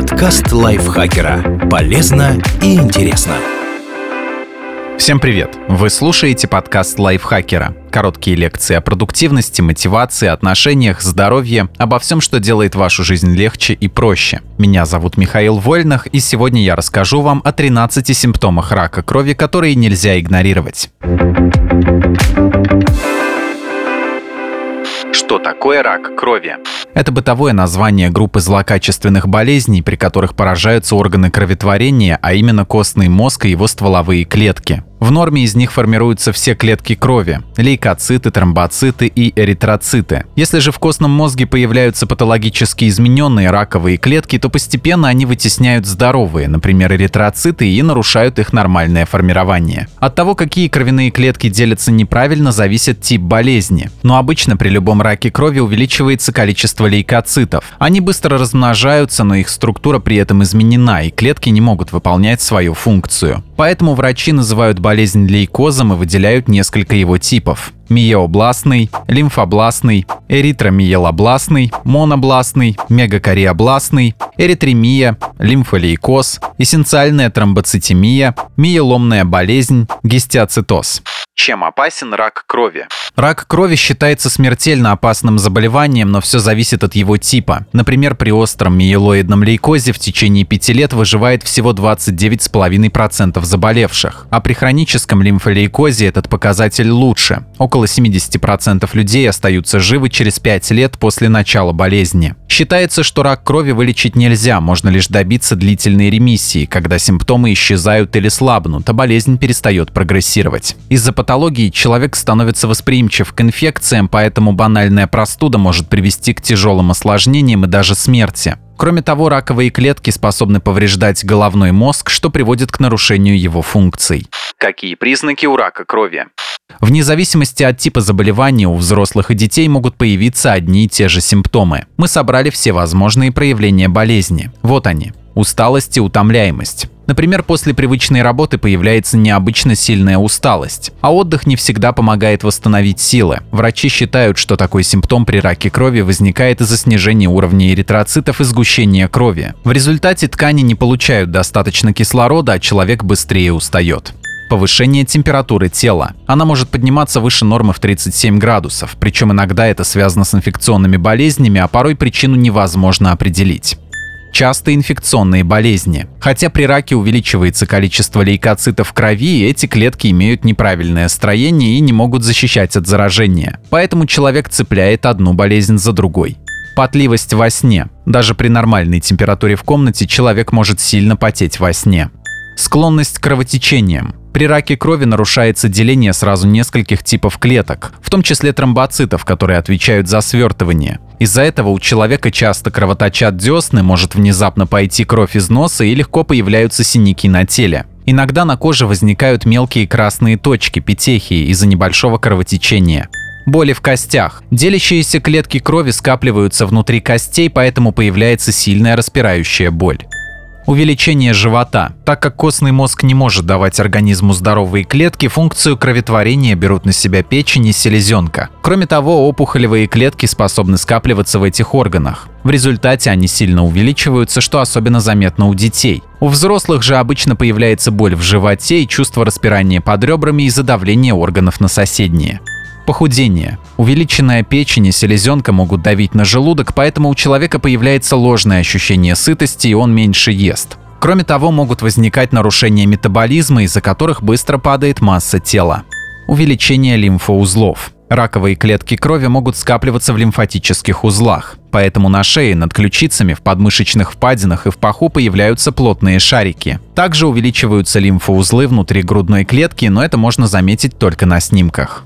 Подкаст лайфхакера. Полезно и интересно. Всем привет! Вы слушаете подкаст лайфхакера. Короткие лекции о продуктивности, мотивации, отношениях, здоровье, обо всем, что делает вашу жизнь легче и проще. Меня зовут Михаил Вольнах, и сегодня я расскажу вам о 13 симптомах рака крови, которые нельзя игнорировать. Что такое рак крови? Это бытовое название группы злокачественных болезней, при которых поражаются органы кроветворения, а именно костный мозг и его стволовые клетки. В норме из них формируются все клетки крови – лейкоциты, тромбоциты и эритроциты. Если же в костном мозге появляются патологически измененные раковые клетки, то постепенно они вытесняют здоровые, например, эритроциты, и нарушают их нормальное формирование. От того, какие кровяные клетки делятся неправильно, зависит тип болезни. Но обычно при любом раке крови увеличивается количество лейкоцитов. Они быстро размножаются, но их структура при этом изменена, и клетки не могут выполнять свою функцию. Поэтому врачи называют болезнь лейкозом и выделяют несколько его типов миеобластный, лимфобластный, эритромиелобластный, монобластный, мегакариобластный, эритремия, лимфолейкоз, эссенциальная тромбоцитемия, миеломная болезнь, гистиоцитоз. Чем опасен рак крови? Рак крови считается смертельно опасным заболеванием, но все зависит от его типа. Например, при остром миелоидном лейкозе в течение 5 лет выживает всего 29,5% заболевших, а при хроническом лимфолейкозе этот показатель лучше – около 70% людей остаются живы через 5 лет после начала болезни. Считается, что рак крови вылечить нельзя, можно лишь добиться длительной ремиссии, когда симптомы исчезают или слабнут, а болезнь перестает прогрессировать. Из-за патологии человек становится восприимчив к инфекциям, поэтому банальная простуда может привести к тяжелым осложнениям и даже смерти. Кроме того, раковые клетки способны повреждать головной мозг, что приводит к нарушению его функций. Какие признаки у рака крови? Вне зависимости от типа заболевания у взрослых и детей могут появиться одни и те же симптомы. Мы собрали все возможные проявления болезни. Вот они. Усталость и утомляемость. Например, после привычной работы появляется необычно сильная усталость, а отдых не всегда помогает восстановить силы. Врачи считают, что такой симптом при раке крови возникает из-за снижения уровня эритроцитов и сгущения крови. В результате ткани не получают достаточно кислорода, а человек быстрее устает повышение температуры тела. Она может подниматься выше нормы в 37 градусов, причем иногда это связано с инфекционными болезнями, а порой причину невозможно определить часто инфекционные болезни. Хотя при раке увеличивается количество лейкоцитов в крови, эти клетки имеют неправильное строение и не могут защищать от заражения. Поэтому человек цепляет одну болезнь за другой. Потливость во сне. Даже при нормальной температуре в комнате человек может сильно потеть во сне. Склонность к кровотечениям. При раке крови нарушается деление сразу нескольких типов клеток, в том числе тромбоцитов, которые отвечают за свертывание. Из-за этого у человека часто кровоточат десны, может внезапно пойти кровь из носа и легко появляются синяки на теле. Иногда на коже возникают мелкие красные точки, петехии, из-за небольшого кровотечения. Боли в костях. Делящиеся клетки крови скапливаются внутри костей, поэтому появляется сильная распирающая боль увеличение живота. Так как костный мозг не может давать организму здоровые клетки, функцию кроветворения берут на себя печень и селезенка. Кроме того, опухолевые клетки способны скапливаться в этих органах. В результате они сильно увеличиваются, что особенно заметно у детей. У взрослых же обычно появляется боль в животе и чувство распирания под ребрами из-за давления органов на соседние. Похудение. Увеличенная печень и селезенка могут давить на желудок, поэтому у человека появляется ложное ощущение сытости и он меньше ест. Кроме того, могут возникать нарушения метаболизма, из-за которых быстро падает масса тела. Увеличение лимфоузлов. Раковые клетки крови могут скапливаться в лимфатических узлах, поэтому на шее, над ключицами, в подмышечных впадинах и в паху появляются плотные шарики. Также увеличиваются лимфоузлы внутри грудной клетки, но это можно заметить только на снимках.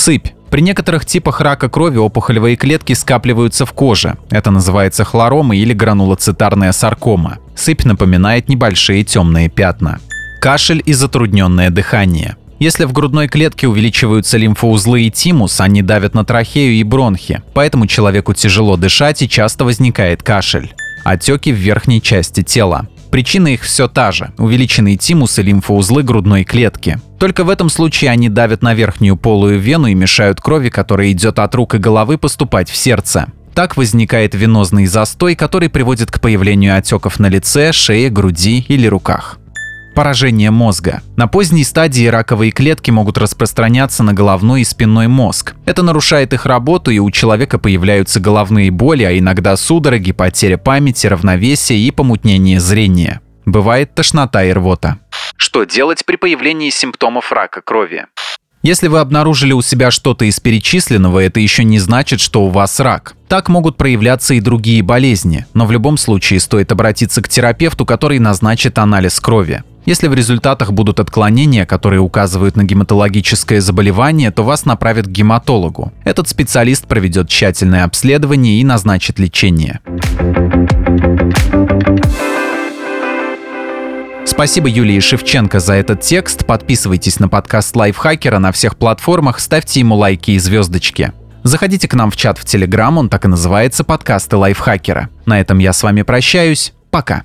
Сыпь. При некоторых типах рака крови опухолевые клетки скапливаются в коже. Это называется хлорома или гранулоцитарная саркома. Сыпь напоминает небольшие темные пятна. Кашель и затрудненное дыхание. Если в грудной клетке увеличиваются лимфоузлы и тимус, они давят на трахею и бронхи, поэтому человеку тяжело дышать и часто возникает кашель. Отеки в верхней части тела. Причина их все та же – увеличенный тимус и лимфоузлы грудной клетки. Только в этом случае они давят на верхнюю полую вену и мешают крови, которая идет от рук и головы, поступать в сердце. Так возникает венозный застой, который приводит к появлению отеков на лице, шее, груди или руках. Поражение мозга. На поздней стадии раковые клетки могут распространяться на головной и спинной мозг. Это нарушает их работу, и у человека появляются головные боли, а иногда судороги, потеря памяти, равновесия и помутнение зрения. Бывает тошнота и рвота. Что делать при появлении симптомов рака крови? Если вы обнаружили у себя что-то из перечисленного, это еще не значит, что у вас рак. Так могут проявляться и другие болезни, но в любом случае стоит обратиться к терапевту, который назначит анализ крови. Если в результатах будут отклонения, которые указывают на гематологическое заболевание, то вас направят к гематологу. Этот специалист проведет тщательное обследование и назначит лечение. Спасибо Юлии Шевченко за этот текст. Подписывайтесь на подкаст Лайфхакера на всех платформах, ставьте ему лайки и звездочки. Заходите к нам в чат в Телеграм, он так и называется «Подкасты Лайфхакера». На этом я с вами прощаюсь. Пока.